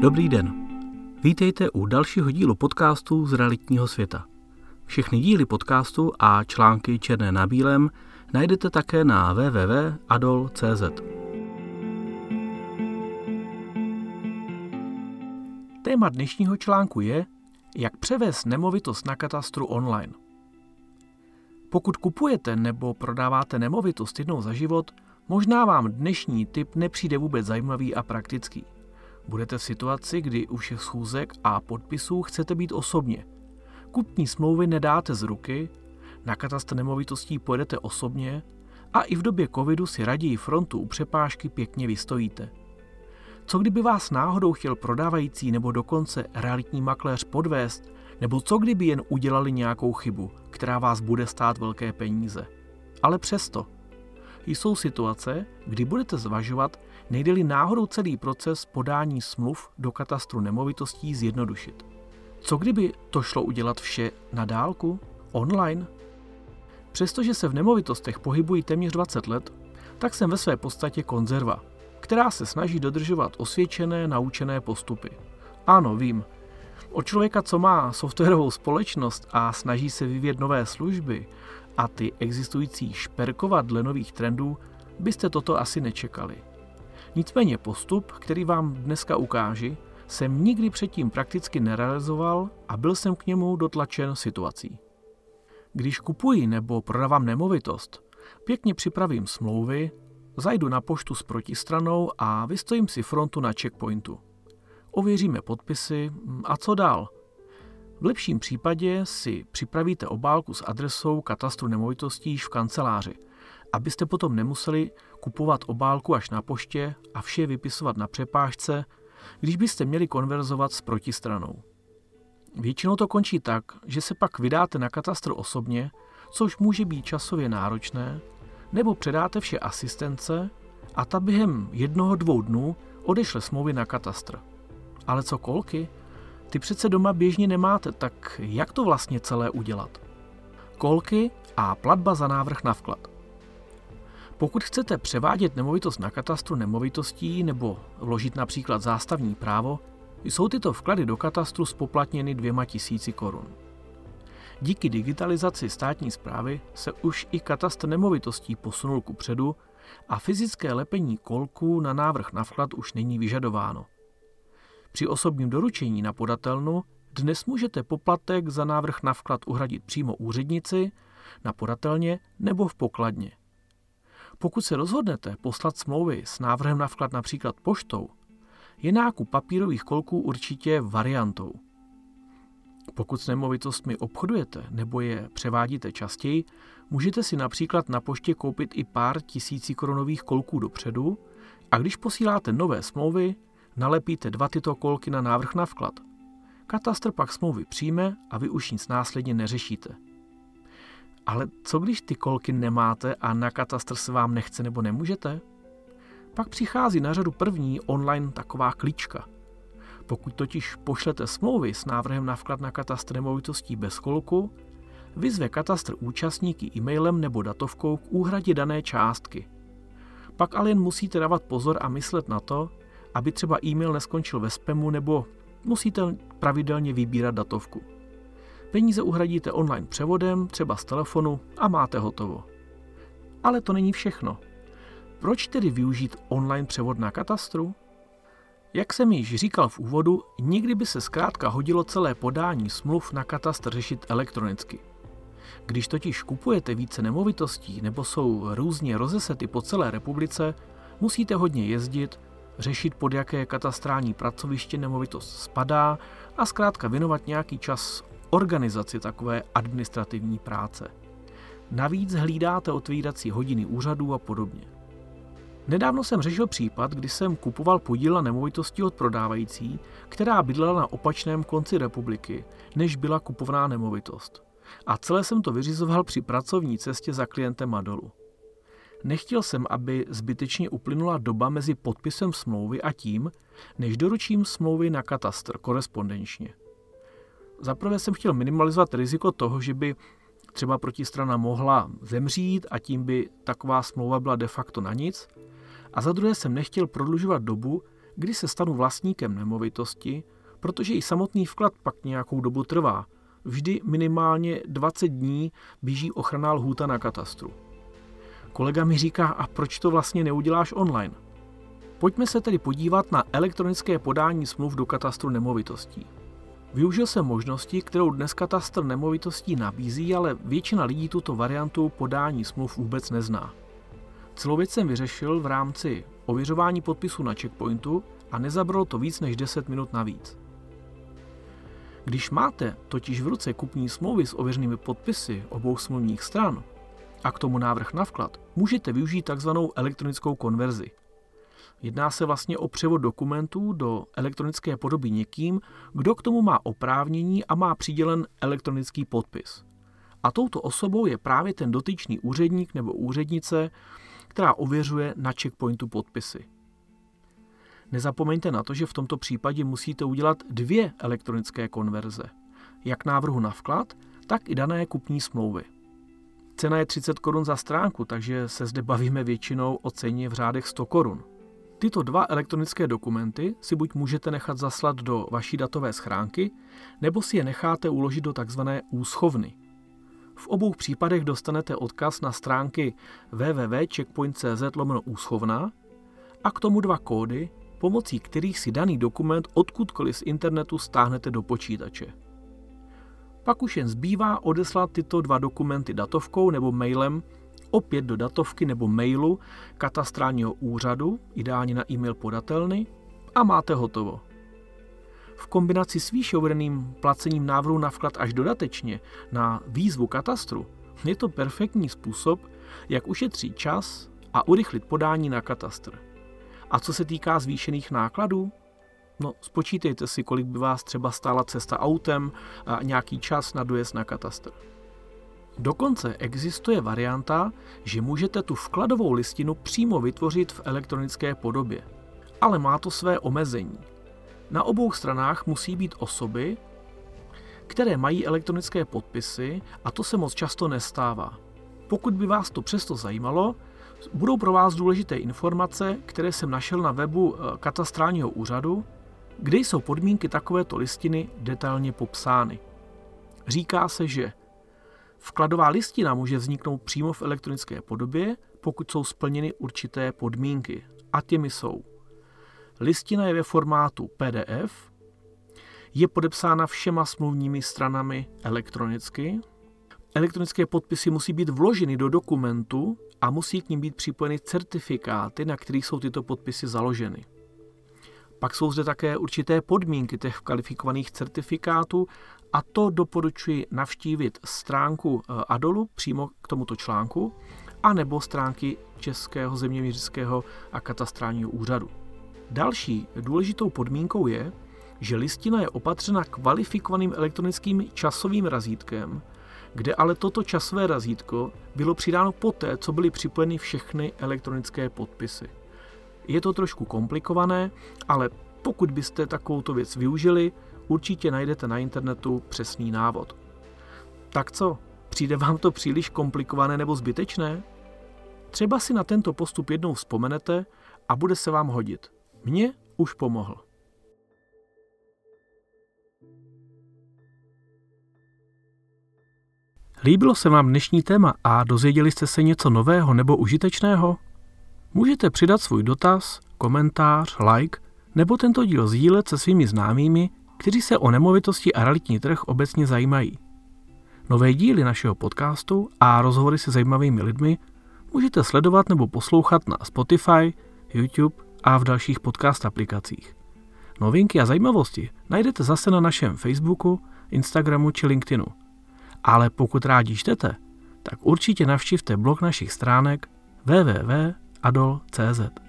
Dobrý den. Vítejte u dalšího dílu podcastu z realitního světa. Všechny díly podcastu a články černé na bílém najdete také na www.adol.cz. Téma dnešního článku je, jak převést nemovitost na katastru online. Pokud kupujete nebo prodáváte nemovitost jednou za život, možná vám dnešní tip nepřijde vůbec zajímavý a praktický. Budete v situaci, kdy u všech schůzek a podpisů chcete být osobně. Kupní smlouvy nedáte z ruky, na katastr nemovitostí pojedete osobně a i v době covidu si raději frontu u přepážky pěkně vystojíte. Co kdyby vás náhodou chtěl prodávající nebo dokonce realitní makléř podvést, nebo co kdyby jen udělali nějakou chybu, která vás bude stát velké peníze. Ale přesto. Jsou situace, kdy budete zvažovat, nejde-li náhodou celý proces podání smluv do katastru nemovitostí zjednodušit. Co kdyby to šlo udělat vše na dálku, online? Přestože se v nemovitostech pohybují téměř 20 let, tak jsem ve své podstatě konzerva, která se snaží dodržovat osvědčené, naučené postupy. Ano, vím. Od člověka, co má softwarovou společnost a snaží se vyvíjet nové služby a ty existující šperkovat dle nových trendů, byste toto asi nečekali. Nicméně postup, který vám dneska ukáži, jsem nikdy předtím prakticky nerealizoval a byl jsem k němu dotlačen situací. Když kupuji nebo prodávám nemovitost, pěkně připravím smlouvy, zajdu na poštu s protistranou a vystojím si frontu na checkpointu. Ověříme podpisy a co dál? V lepším případě si připravíte obálku s adresou katastru nemovitostí již v kanceláři, abyste potom nemuseli kupovat obálku až na poště a vše vypisovat na přepážce, když byste měli konverzovat s protistranou. Většinou to končí tak, že se pak vydáte na katastr osobně, což může být časově náročné, nebo předáte vše asistence a ta během jednoho dvou dnů odešle smlouvy na katastr. Ale co kolky? Ty přece doma běžně nemáte, tak jak to vlastně celé udělat? Kolky a platba za návrh na vklad. Pokud chcete převádět nemovitost na katastru nemovitostí nebo vložit například zástavní právo, jsou tyto vklady do katastru spoplatněny dvěma tisíci korun. Díky digitalizaci státní zprávy se už i katastr nemovitostí posunul ku předu a fyzické lepení kolků na návrh na vklad už není vyžadováno. Při osobním doručení na podatelnu dnes můžete poplatek za návrh na vklad uhradit přímo úřednici, na podatelně nebo v pokladně. Pokud se rozhodnete poslat smlouvy s návrhem na vklad například poštou, je nákup papírových kolků určitě variantou. Pokud s nemovitostmi obchodujete nebo je převádíte častěji, můžete si například na poště koupit i pár tisící korunových kolků dopředu a když posíláte nové smlouvy, nalepíte dva tyto kolky na návrh na vklad. Katastr pak smlouvy přijme a vy už nic následně neřešíte. Ale co když ty kolky nemáte a na katastr se vám nechce nebo nemůžete? Pak přichází na řadu první online taková klička. Pokud totiž pošlete smlouvy s návrhem na vklad na katastr nemovitostí bez kolku, vyzve katastr účastníky e-mailem nebo datovkou k úhradě dané částky. Pak ale jen musíte dávat pozor a myslet na to, aby třeba e-mail neskončil ve spamu nebo musíte pravidelně vybírat datovku. Peníze uhradíte online převodem, třeba z telefonu a máte hotovo. Ale to není všechno. Proč tedy využít online převod na katastru? Jak jsem již říkal v úvodu, nikdy by se zkrátka hodilo celé podání smluv na katastr řešit elektronicky. Když totiž kupujete více nemovitostí nebo jsou různě rozesety po celé republice, musíte hodně jezdit, řešit pod jaké katastrální pracoviště nemovitost spadá a zkrátka věnovat nějaký čas organizaci takové administrativní práce. Navíc hlídáte otvírací hodiny úřadů a podobně. Nedávno jsem řešil případ, kdy jsem kupoval podíl na nemovitosti od prodávající, která bydlela na opačném konci republiky, než byla kupovaná nemovitost. A celé jsem to vyřizoval při pracovní cestě za klientem Madolu. Nechtěl jsem, aby zbytečně uplynula doba mezi podpisem smlouvy a tím, než doručím smlouvy na katastr korespondenčně. Zaprvé jsem chtěl minimalizovat riziko toho, že by třeba protistrana mohla zemřít a tím by taková smlouva byla de facto na nic. A za druhé jsem nechtěl prodlužovat dobu, kdy se stanu vlastníkem nemovitosti, protože i samotný vklad pak nějakou dobu trvá. Vždy minimálně 20 dní běží ochranná lhůta na katastru. Kolega mi říká, a proč to vlastně neuděláš online? Pojďme se tedy podívat na elektronické podání smluv do katastru nemovitostí. Využil jsem možnosti, kterou dnes katastr nemovitostí nabízí, ale většina lidí tuto variantu podání smluv vůbec nezná. Celou věc jsem vyřešil v rámci ověřování podpisu na checkpointu a nezabralo to víc než 10 minut navíc. Když máte totiž v ruce kupní smlouvy s ověřenými podpisy obou smluvních stran a k tomu návrh na vklad, můžete využít tzv. elektronickou konverzi – Jedná se vlastně o převod dokumentů do elektronické podoby někým, kdo k tomu má oprávnění a má přidělen elektronický podpis. A touto osobou je právě ten dotyčný úředník nebo úřednice, která ověřuje na checkpointu podpisy. Nezapomeňte na to, že v tomto případě musíte udělat dvě elektronické konverze. Jak návrhu na vklad, tak i dané kupní smlouvy. Cena je 30 korun za stránku, takže se zde bavíme většinou o ceně v řádech 100 korun. Tyto dva elektronické dokumenty si buď můžete nechat zaslat do vaší datové schránky, nebo si je necháte uložit do tzv. úschovny. V obou případech dostanete odkaz na stránky www.checkpoint.cz úschovna a k tomu dva kódy, pomocí kterých si daný dokument odkudkoliv z internetu stáhnete do počítače. Pak už jen zbývá odeslat tyto dva dokumenty datovkou nebo mailem opět do datovky nebo mailu katastrálního úřadu, ideálně na e-mail podatelny, a máte hotovo. V kombinaci s výše uvedeným placením návrhu na vklad až dodatečně na výzvu katastru je to perfektní způsob, jak ušetřit čas a urychlit podání na katastr. A co se týká zvýšených nákladů, no spočítejte si, kolik by vás třeba stála cesta autem a nějaký čas na dojezd na katastr. Dokonce existuje varianta, že můžete tu vkladovou listinu přímo vytvořit v elektronické podobě. Ale má to své omezení. Na obou stranách musí být osoby, které mají elektronické podpisy a to se moc často nestává. Pokud by vás to přesto zajímalo, budou pro vás důležité informace, které jsem našel na webu eh, katastrálního úřadu, kde jsou podmínky takovéto listiny detailně popsány. Říká se, že Vkladová listina může vzniknout přímo v elektronické podobě, pokud jsou splněny určité podmínky. A těmi jsou. Listina je ve formátu PDF, je podepsána všema smluvními stranami elektronicky, elektronické podpisy musí být vloženy do dokumentu a musí k ním být připojeny certifikáty, na kterých jsou tyto podpisy založeny. Pak jsou zde také určité podmínky těch kvalifikovaných certifikátů a to doporučuji navštívit stránku eh, Adolu přímo k tomuto článku a nebo stránky Českého zeměměřického a katastrálního úřadu. Další důležitou podmínkou je, že listina je opatřena kvalifikovaným elektronickým časovým razítkem, kde ale toto časové razítko bylo přidáno poté, co byly připojeny všechny elektronické podpisy. Je to trošku komplikované, ale pokud byste takovouto věc využili, určitě najdete na internetu přesný návod. Tak co, přijde vám to příliš komplikované nebo zbytečné? Třeba si na tento postup jednou vzpomenete a bude se vám hodit. Mně už pomohl. Líbilo se vám dnešní téma a dozvěděli jste se něco nového nebo užitečného? Můžete přidat svůj dotaz, komentář, like nebo tento díl sdílet se svými známými, kteří se o nemovitosti a realitní trh obecně zajímají. Nové díly našeho podcastu a rozhovory se zajímavými lidmi můžete sledovat nebo poslouchat na Spotify, YouTube a v dalších podcast aplikacích. Novinky a zajímavosti najdete zase na našem Facebooku, Instagramu či LinkedInu. Ale pokud rádi čtete, tak určitě navštivte blog našich stránek www.adol.cz.